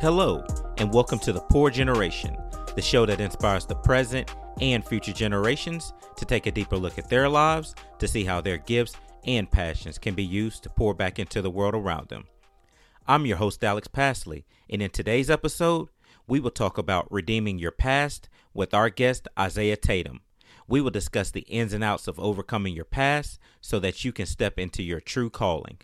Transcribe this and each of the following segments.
Hello, and welcome to The Pour Generation, the show that inspires the present and future generations to take a deeper look at their lives to see how their gifts and passions can be used to pour back into the world around them. I'm your host, Alex Pasley, and in today's episode, we will talk about redeeming your past with our guest, Isiah Tatum. We will discuss the ins and outs of overcoming your past so that you can step into your true calling.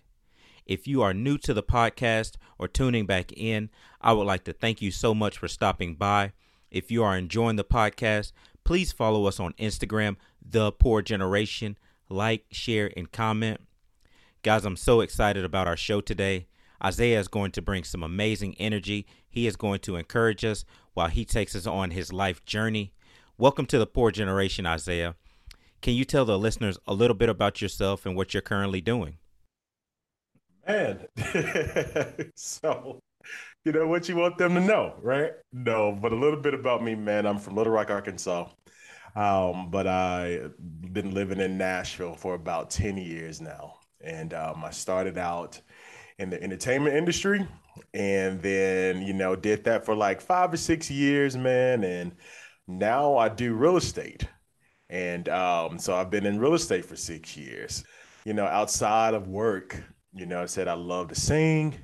If you are new to the podcast or tuning back in, I would like to thank you so much for stopping by. If you are enjoying the podcast, please follow us on Instagram, The Pour Generation. Like, share, and comment. Guys, I'm so excited about our show today. Isiah is going to bring some amazing energy. He is going to encourage us while he takes us on his life journey. Welcome to the Pour Generation, Isiah. Can you tell the listeners a little bit about yourself and what you're currently doing? Man, so you know what you want them to know, right? No, but a little bit about me, man. I'm from Little Rock, Arkansas. Um, but I've been living in Nashville for about 10 years now. And um, I started out in the entertainment industry and then, you know, did that for like five or six years, man. And now I do real estate. And um, so I've been in real estate for six years. You know, outside of work, you know, I said I love to sing.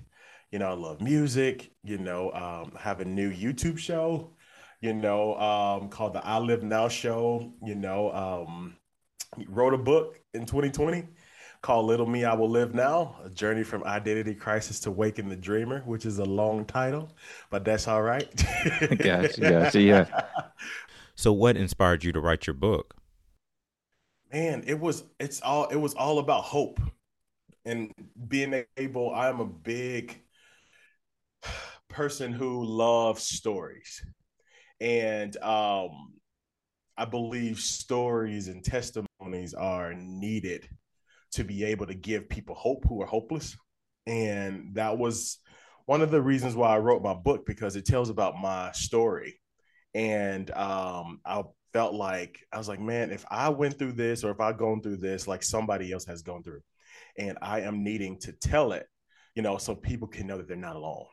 You know, I love music. You know, um, I have a new YouTube show you know, um, called the I Live Now Show. You know, um, wrote a book in 2020 called Little Me I Will Live Now A Journey from Identity Crisis to Waking the Dreamer, which is a long title, but that's all right. gotcha, gotcha, yeah. So, what inspired you to write your book? Man, it was it's all it was all about hope and being able. I am a big person who loves stories and um, I believe stories and testimonies are needed to be able to give people hope who are hopeless. And that was one of the reasons why I wrote my book because it tells about my story. And um, I felt like I was like, man, if I went through this or if I've gone through this, like somebody else has gone through, and I am needing to tell it, you know, so people can know that they're not alone.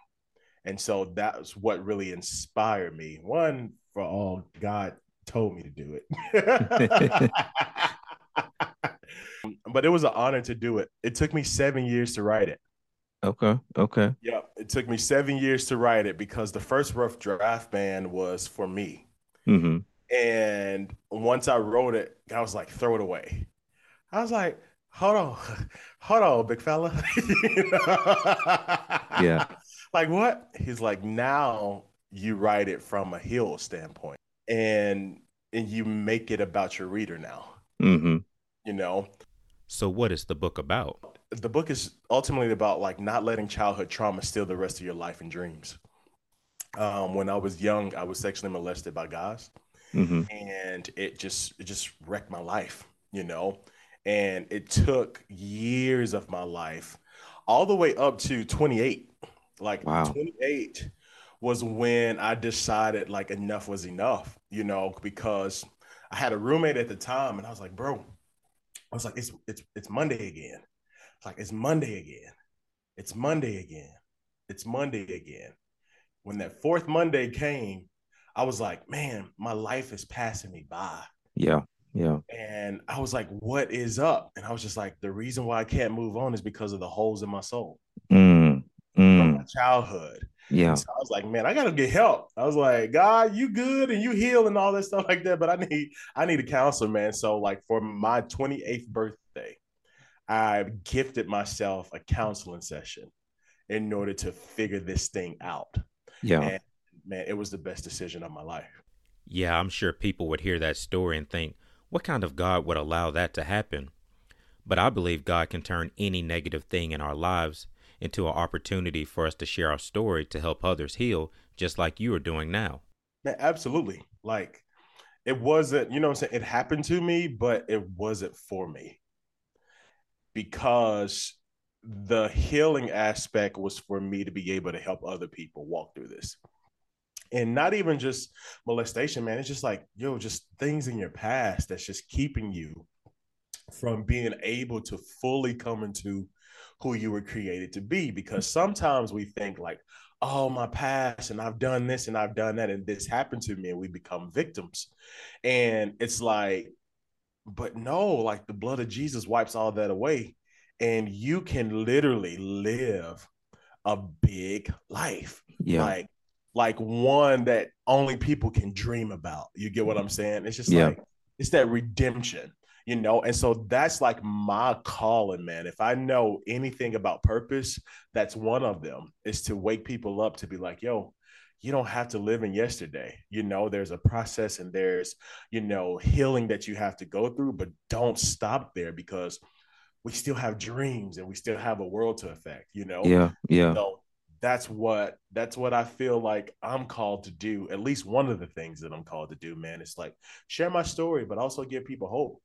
And so that's what really inspired me. One, for all God told me to do it. but it was an honor to do it. It took me seven years to write it. Okay. Okay. Yeah. It took me seven years to write it because the first rough draft band was for me. Mm-hmm. And once I wrote it, I was like, throw it away. I was like, hold on, hold on, big fella. yeah like what? He's like, now you write it from a heel standpoint, and and you make it about your reader now. Mm-hmm. You know. So what is the book about? The book is ultimately about like not letting childhood trauma steal the rest of your life and dreams. Um, when I was young, I was sexually molested by guys, mm-hmm. and it just it just wrecked my life. You know, and it took years of my life, all the way up to 28 like wow. 28 was when I decided like enough was enough, you know, because I had a roommate at the time and I was like, bro, I was like, it's it's it's Monday again. It's like it's Monday again. It's Monday again. It's Monday again. When that fourth Monday came, I was like, man, my life is passing me by. Yeah. Yeah. And I was like, what is up? And I was just like, the reason why I can't move on is because of the holes in my soul. Mm my childhood. Yeah. So I was like, man, I gotta get help. I was like, God, you good and you heal and all that stuff like that. But I need I need a counselor, man. So like for my 28th birthday, I gifted myself a counseling session in order to figure this thing out. Yeah. And man, it was the best decision of my life. Yeah, I'm sure people would hear that story and think, what kind of God would allow that to happen? But I believe God can turn any negative thing in our lives into an opportunity for us to share our story to help others heal, just like you are doing now. Absolutely. Like it wasn't, you know I'm saying? It happened to me, but it wasn't for me. Because the healing aspect was for me to be able to help other people walk through this. And not even just molestation, man. It's just like, yo, just things in your past that's just keeping you from being able to fully come into who you were created to be. Because mm-hmm. sometimes we think, like, oh, my past, and I've done this and I've done that, and this happened to me, and we become victims. And it's like, but no, like the blood of Jesus wipes all that away. And you can literally live a big life. Yeah. Like, like one that only people can dream about. You get what I'm mm-hmm. saying? It's just Yeah. like it's that redemption, you know. And so that's like my calling, man. If I know anything about purpose, that's one of them is to wake people up to be like, yo, you don't have to live in yesterday. You know, there's a process and there's, you know, healing that you have to go through, but don't stop there because we still have dreams and we still have a world to affect, you know? Yeah. Yeah. So that's what that's what I feel like I'm called to do. At least one of the things that I'm called to do, man. It's like share my story, but also give people hope.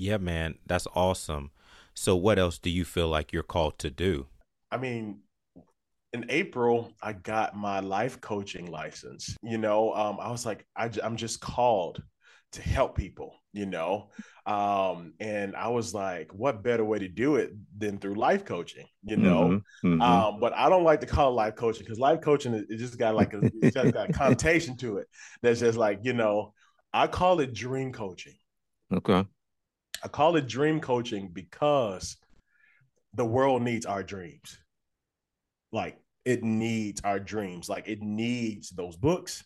Yeah, man. That's awesome. So, what else do you feel like you're called to do? I mean, in April, I got my life coaching license. You know, um, I was like, I, am just called to help people, you know? Um, and I was like, what better way to do it than through life coaching, you know? Mhm, mhm. Um, but I don't like to call it life coaching because life coaching it just got like a it's just got a connotation to it that's just like you know I call it dream coaching. okay. I call it dream coaching because the world needs our dreams. Like it needs our dreams. Like it needs those books.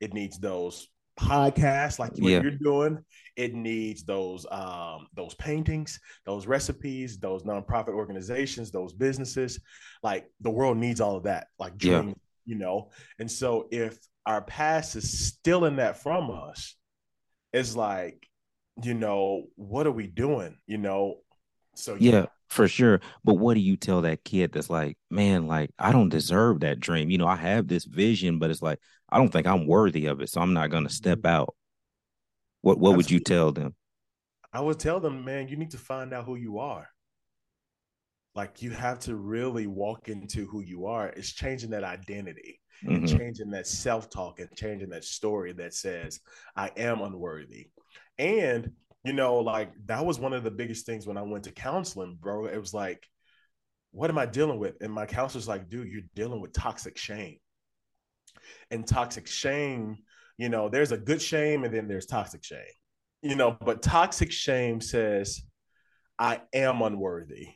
It needs those podcasts like what Yeah. you're doing. It needs those um those paintings, those recipes, those nonprofit organizations, those businesses. Like the world needs all of that. Like Yeah. dream, you know. And so if our past is stealing that from us, it's like, you know, what are we doing? You know. So Yeah, for sure. But what do you tell that kid that's like, man, like I don't deserve that dream. You know, I have this vision, but it's like I don't think I'm worthy of it, so I'm not gonna step out. What what would you tell them? I would tell them, man, you need to find out who you are. Like you have to really walk into who you are. It's changing that identity and Mhm. changing that self-talk and changing that story that says, I am unworthy. And you know, like that was one of the biggest things when I went to counseling, bro. It was like, what am I dealing with? And my counselor's like, dude, you're dealing with toxic shame. And toxic shame, you know, there's a good shame and then there's toxic shame. You know, but toxic shame says, I am unworthy.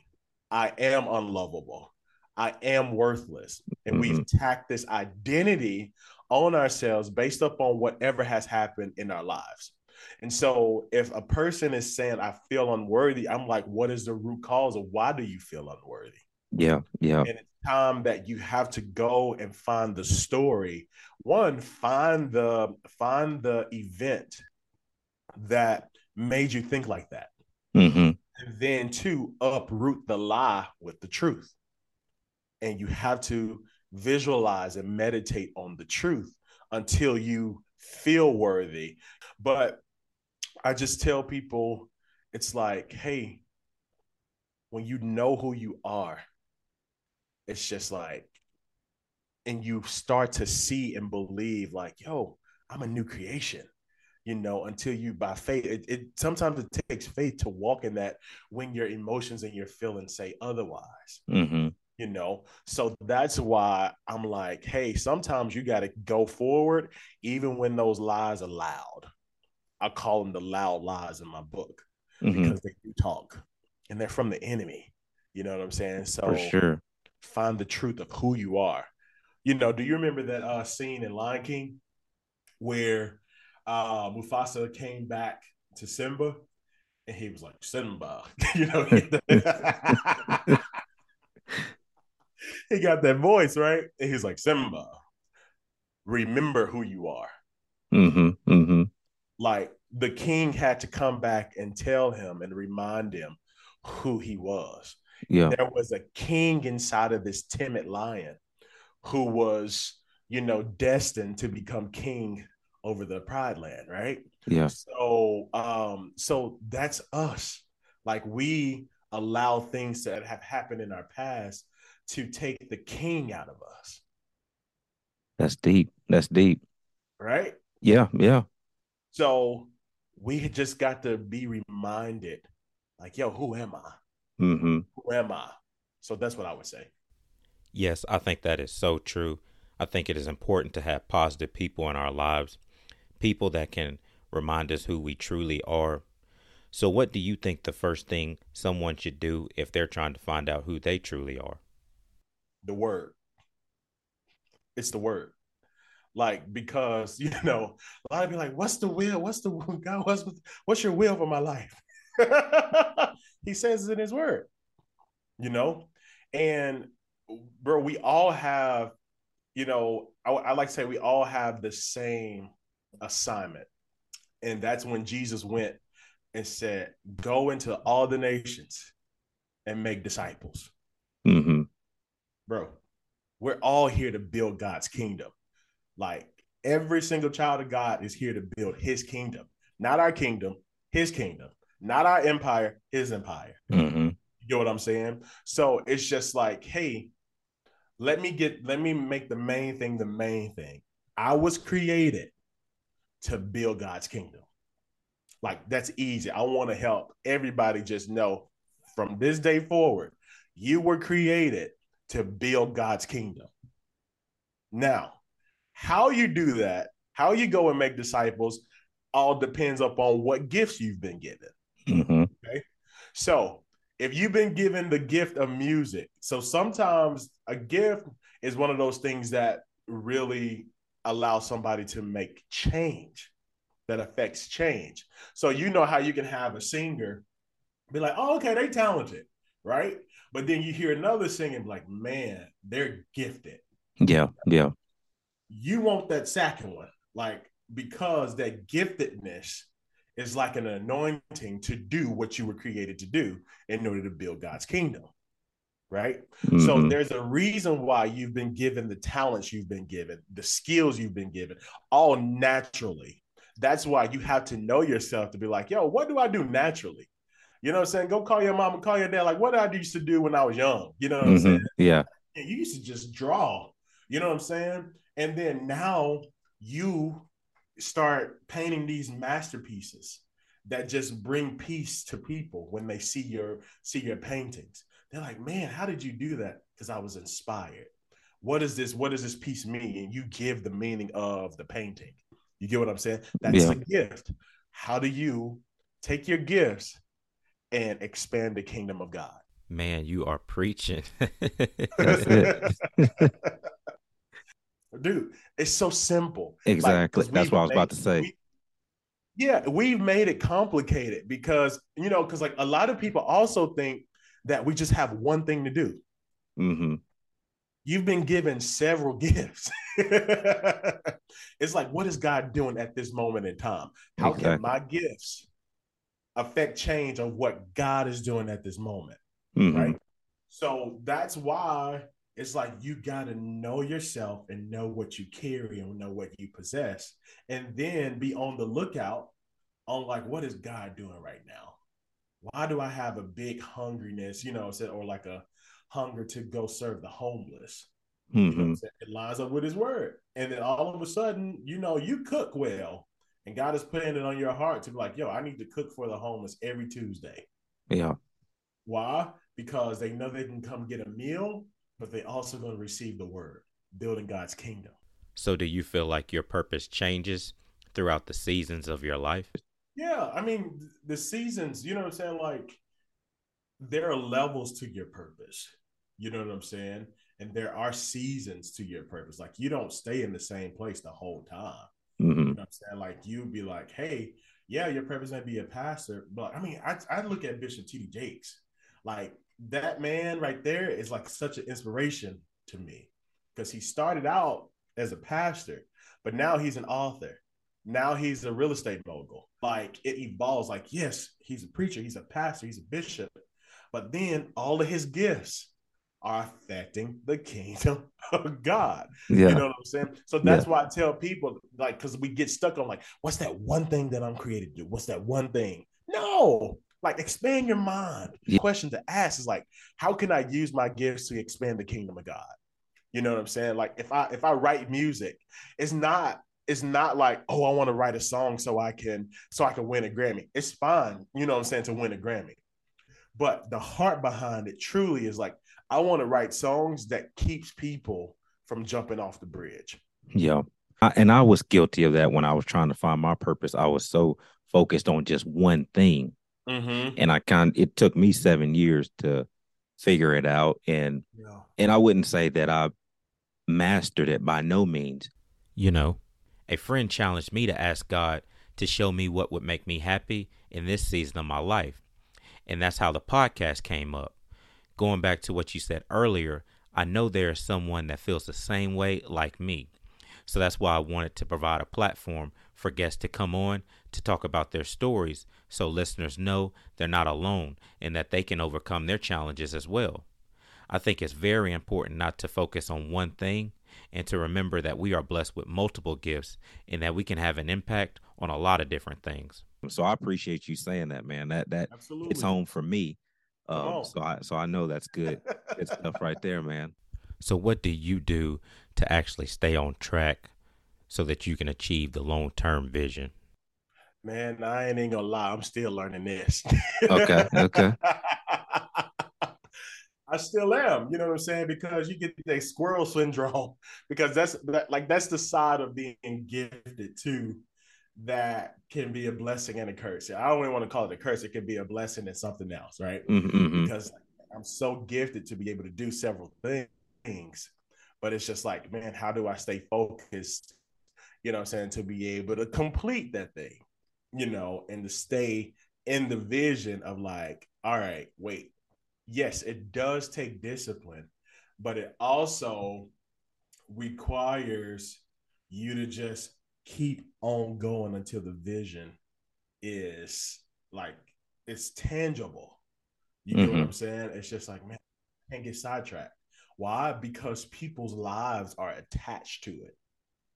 I am unlovable. I am worthless. And we've mm-hmm. tacked this identity on ourselves based upon whatever has happened in our lives. And so if a person is saying, I feel unworthy, I'm like, what is the root cause of why do you feel unworthy? Yeah, yeah, and it's time that you have to go and find the story. One find the find the event that made you think like that. Mm-hmm. and then two uproot the lie with the truth. And you have to visualize and meditate on the truth until you feel worthy. But i just tell people it's like hey when you know who you are it's just like and you start to see and believe like yo i'm a new creation you know until you by faith it, it sometimes it takes faith to walk in that when your emotions and your feelings say otherwise hmm you know? So that's why i'm like hey sometimes you got to go forward even when those lies are loud i call them the loud lies in my book hmm because they do talk and they're from the enemy you know what i'm saying so For sure. find the truth of who you are. You know, do you remember that uh, scene in Lion King where uh, Mufasa came back to Simba and he was like, Simba, you know, he got that voice, right? And he's like, Simba, remember who you are. Mm-hmm, hmm Like the king had to come back and tell him and remind him who he was. Yeah. there was a king inside of this timid lion who was, you know, destined to become king over the pride land, right? Yeah. So um, so that's us. Like we allow things that have happened in our past to take the king out of us, That's deep. That's deep. right? Yeah. Yeah. So we had just got to be reminded Like, yo, who am I? Mm-hmm. Who am I? So that's what I would say. Yes, I think that is so true. I think it is important to have positive people in our lives, people that can remind us who we truly are. So, what do you think the first thing someone should do if they're trying to find out who they truly are? The word. It's the word. Like, because, you know, a lot of people like, what's the will? What's the God? What's, what's your will for my life? he says it in his word, you know? And, bro, we all have, you know, I, I like to say we all have the same assignment. And that's when Jesus went and said, Go into all the nations and make disciples. Mm-hmm. Bro, we're all here to build God's kingdom. Like every single child of God is here to build his kingdom, not our kingdom, his kingdom, not our empire, his empire. Mm-hmm. You know what I'm saying? So it's just like, hey, let me get, let me make the main thing the main thing. I was created to build God's kingdom. Like that's easy. I want to help everybody just know from this day forward, you were created to build God's kingdom. Now, how you do that, how you go and make disciples, all depends upon what gifts you've been given. Mm-hmm. Okay. So if you've been given the gift of music, so sometimes a gift is one of those things that really allow somebody to make change that affects change. So you know how you can have a singer be like, oh, okay, they're talented, right? But then you hear another singing like, man, they're gifted. Yeah, yeah. You want that second one, like because that giftedness is like an anointing to do what you were created to do in order to build God's kingdom. Right. Mm-hmm. So there's a reason why you've been given the talents you've been given, the skills you've been given, all naturally. That's why you have to know yourself to be like, yo, what do I do naturally? You know what I'm saying? Go call your mom and call your dad. Like, what did I used to do when I was young? You know what mm-hmm. I'm saying? Yeah. And you used to just draw. You know what I'm saying? And then now you start painting these masterpieces that just bring peace to people when they see your see your paintings. They're like, man, how did you do that? Because I was inspired. What is this? What does this piece mean? And you give the meaning of the painting. You get what I'm saying? That's yeah. the gift. How do you take your gifts and expand the kingdom of God? Man, you are preaching. Dude, it's so simple. Exactly. Like, That's what I was made, about to say. We, yeah, we've made it complicated because, you know, because like a lot of people also think that we just have one thing to do. Mm-hmm. You've been given several gifts. it's like, what is God doing at this moment in time? How exactly. can my gifts affect change of what God is doing at this moment? Mm-hmm. Right. So that's why it's like you got to know yourself and know what you carry and know what you possess, and then be on the lookout on like, what is God doing right now? Why do I have a big hungriness, you know, or like a hunger to go serve the homeless? Mm-hmm. You know it lines up with his word. And then all of a sudden, you know, you cook well. And God is putting it on your heart to be like, yo, I need to cook for the homeless every Tuesday. Yeah. Why? Because they know they can come get a meal, but they also going to receive the word, building God's kingdom. So do you feel like your purpose changes throughout the seasons of your life? Yeah. I mean, the seasons, you know what I'm saying? Like, there are levels to your purpose. You know what I'm saying? and there are seasons to your purpose. Like you don't stay in the same place the whole time. Mm-hmm. You know I'm saying? Like you be like, hey, yeah, your purpose might be a pastor, but I mean, I, I look at Bishop T.D. Jakes, like that man right there is like such an inspiration to me because he started out as a pastor, but now he's an author. Now he's a real estate mogul. Like it evolves. Like yes, he's a preacher, he's a pastor, he's a bishop, but then all of his gifts are affecting the kingdom of God. Yeah. You know what I'm saying? So that's yeah. why I tell people, like, because we get stuck on like, what's that one thing that I'm created to do? What's that one thing? No, like expand your mind. Yeah. The question to ask is like, how can I use my gifts to expand the kingdom of God? You know what I'm saying? Like if I if I write music, it's not it's not like, oh, I want to write a song so I can so I can win a Grammy. It's fine, you know what I'm saying, to win a Grammy. but the heart behind it truly is like I want to write songs that keeps people from jumping off the bridge. Yeah. I, and I was guilty of that when I was trying to find my purpose. I was so focused on just one thing. Mm-hmm. And I kind it took me seven years to figure it out. And Yeah. and I wouldn't say that I mastered it by no means. You know, a friend challenged me to ask God to show me what would make me happy in this season of my life. And that's how the podcast came up. Going back to what you said earlier, I know there is someone that feels the same way like me. So that's why I wanted to provide a platform for guests to come on to talk about their stories so listeners know they're not alone and that they can overcome their challenges as well. I think it's very important not to focus on one thing and to remember that we are blessed with multiple gifts and that we can have an impact on a lot of different things. So I appreciate you saying that, man. That that Absolutely. it's home for me. Um, on. so I so I know that's good. Good stuff right there, man. So, what do you do to actually stay on track so that you can achieve the long term vision? Man, I ain't even gonna lie. I'm still learning this. Okay, okay. I still am. You know what I'm saying? Because you get the squirrel syndrome. Because that's that, like that's the side of being gifted too. That can be a blessing and a curse. I don't even want to call it a curse. It can be a blessing and something else, right? Mhm, mhm. Because I'm so gifted to be able to do several things. But it's just like, man, how do I stay focused? You know what I'm saying? To be able to complete that thing, you know, and to stay in the vision of like, all right, wait, yes, it does take discipline, but it also requires you to just keep on going until the vision is like it's tangible. You get what Mhm. I'm saying? It's just like, man, I can't get sidetracked. Why? Because people's lives are attached to it,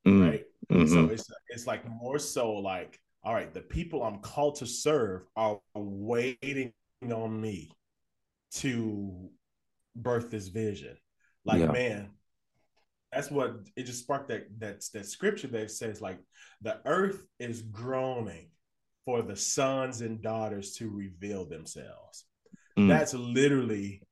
Mm, right? mhm. So it's it's like more so like, all right, the people I'm called to serve are waiting on me to birth this vision. Like, Yeah. man, that's what it just sparked that that's that scripture that says like the earth is groaning for the sons and daughters to reveal themselves. Mm. That's literally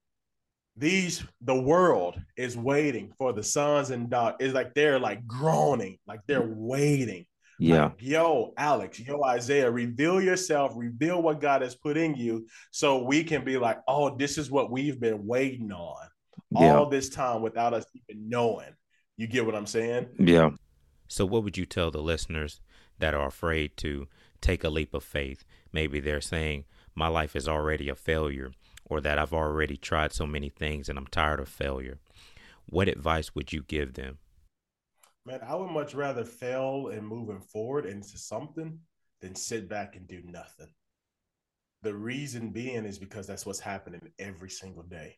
these the world is waiting for the sons and daughters. It's like they're like groaning, like they're waiting. Yeah. Like, yo, Alex, yo, Isiah, reveal yourself, reveal what God has put in you, so we can be like, oh, this is what we've been waiting on Yeah. all this time without us even knowing. You get what I'm saying? Yeah. So, what would you tell the listeners that are afraid to take a leap of faith? Maybe they're saying, My life is already a failure, or that I've already tried so many things and I'm tired of failure. What advice would you give them? Man, I would much rather fail and moving forward into something than sit back and do nothing. The reason being is because that's what's happening every single day.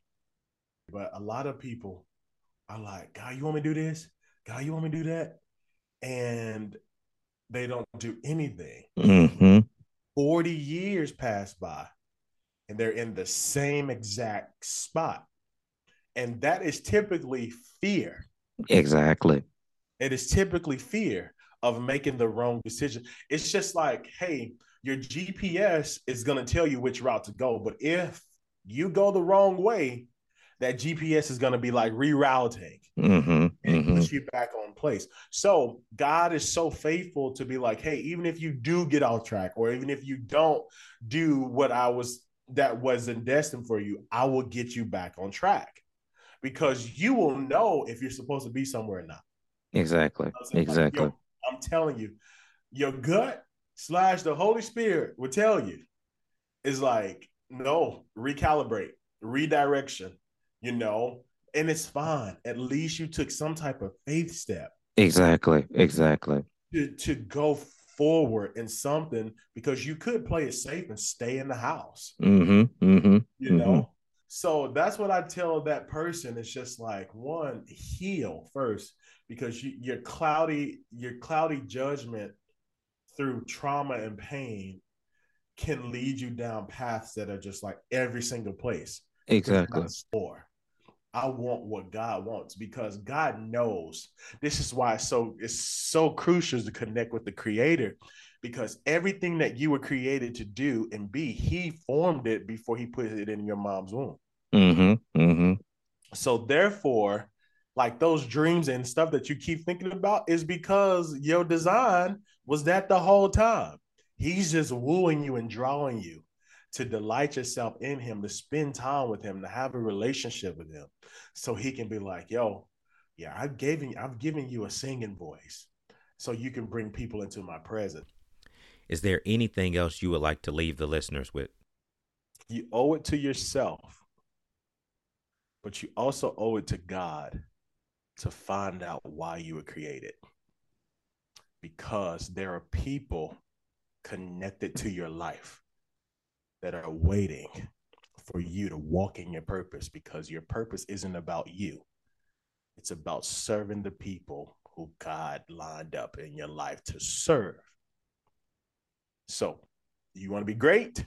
But a lot of people are like, God, you want me to do this? God, you want me to do that? And they don't do anything. hmm 40 years pass by and they're in the same exact spot. And that is typically fear. Exactly. It is typically fear of making the wrong decision. It's just like, hey, your GPS is going to tell you which route to go. But if you go the wrong way, that GPS is going to be like rerouting hmm and hmm push you back on place. So God is so faithful to be like, hey, even if you do get off track, or even if you don't do what I was that wasn't destined for you, I will get you back on track because you will know if you're supposed to be somewhere or not. Exactly. Exactly. I'm telling you, your gut slash the Holy Spirit will tell you is like, no, recalibrate, redirection, you know, and it's fine. At least you took some type of faith step Exactly. Exactly. to, to go forward in something because you could play it safe and stay in the house, Mm-hmm, mm-hmm, you know. So that's what I tell that person. It's just like one, heal first because you, your cloudy, your cloudy judgment through trauma and pain can lead you down paths that are just like every single place. Exactly. Or I want what God wants because God knows. This is why it's so it's so crucial to connect with the creator because everything that you were created to do and be, he formed it before he put it in your mom's womb. Mm-hmm. Mm-hmm. So therefore, like those dreams and stuff that you keep thinking about is because your design was that the whole time. He's just wooing you and drawing you to delight yourself in him, to spend time with him, to have a relationship with him. So he can be like, yo, yeah, I've given I've given you a singing voice so you can bring people into my presence. Is there anything else you would like to leave the listeners with? You owe it to yourself, but you also owe it to God to find out why you were created. Because there are people connected to your life that are waiting for you to walk in your purpose because your purpose isn't about you. It's about serving the people who God lined up in your life to serve. So, you want to be great?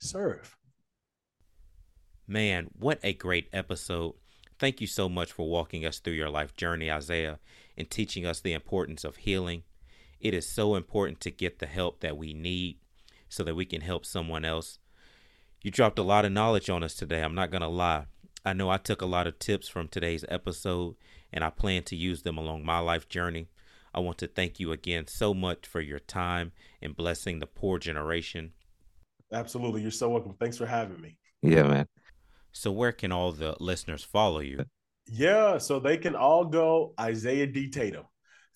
Serve. Man, what a great episode. Thank you so much for walking us through your life journey, Isiah, and teaching us the importance of healing. It is so important to get the help that we need so that we can help someone else. You dropped a lot of knowledge on us today. I'm not going to lie. I know I took a lot of tips from today's episode and I plan to use them along my life journey. I want to thank you again so much for your time and blessing the pour generation. Absolutely. You're so welcome. Thanks for having me. Yeah, man. So, where can all the listeners follow you? Yeah, so they can all go Isiah D. Tatum,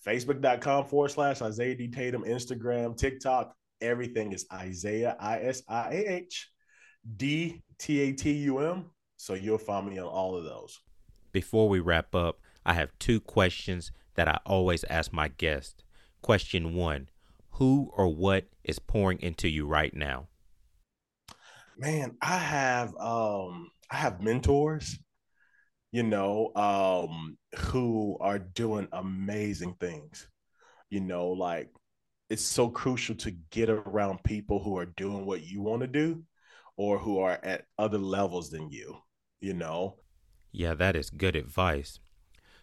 facebook.com forward slash Isiah D. Tatum, Instagram, TikTok, everything is Isiah, I S I A H D T A T U M. So you'll find me on all of those. Before we wrap up, I have two questions that I always ask my guests. Question one Who or what is pouring into you right now? Man, I have um I have mentors, you know, um, who are doing amazing things. You know, like it's so crucial to get around people who are doing what you want to do or who are at other levels than you, you know. Yeah, that is good advice.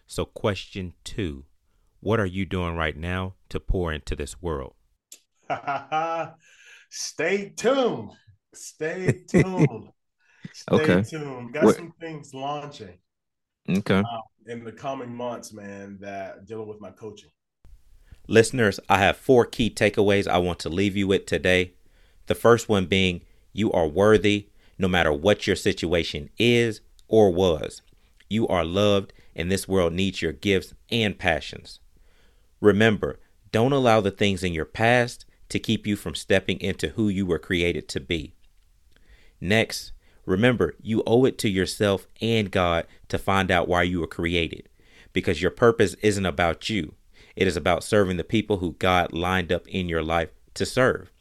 So, question two What are you doing right now to pour into this world? Stay tuned. Stay tuned. Stay okay. tuned. Got what? some things launching. Okay. Uh, in the coming months, man, that dealing with my coaching. Listeners, I have four key takeaways I want to leave you with today. The first one being you are worthy no matter what your situation is or was. You are loved, and this world needs your gifts and passions. Remember, don't allow the things in your past to keep you from stepping into who you were created to be. Next, remember you owe it to yourself and God to find out why you were created, because your purpose isn't about you. It is about serving the people who God lined up in your life to serve.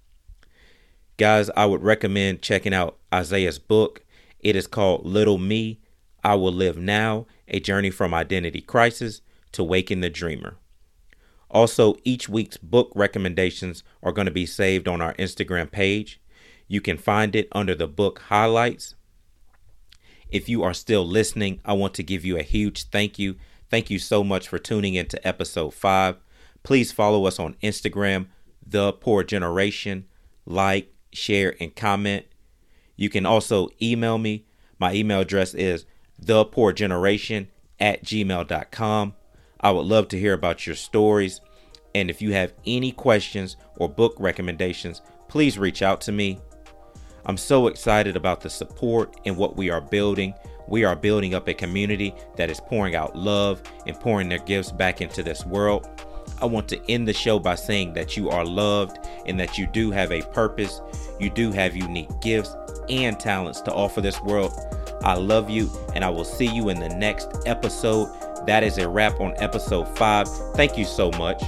Guys, I would recommend checking out Isiah's book. It is called Little Me, I Will Live Now A Journey from Identity Crisis to Waking the Dreamer. Also, each week's book recommendations are going to be saved on our Instagram page. You can find it under the book highlights. If you are still listening, I want to give you a huge thank you. Thank you so much for tuning into episode five. Please follow us on Instagram, The Pour Generation. Like, share, and comment. You can also email me. My email address is thepourgeneration at gmail.com. I would love to hear about your stories. And if you have any questions or book recommendations, please reach out to me. I'm so excited about the support and what we are building. We are building up a community that is pouring out love and pouring their gifts back into this world. I want to end the show by saying that you are loved and that you do have a purpose. You do have unique gifts and talents to offer this world. I love you, and I will see you in the next episode. That is a wrap on episode five. Thank you so much.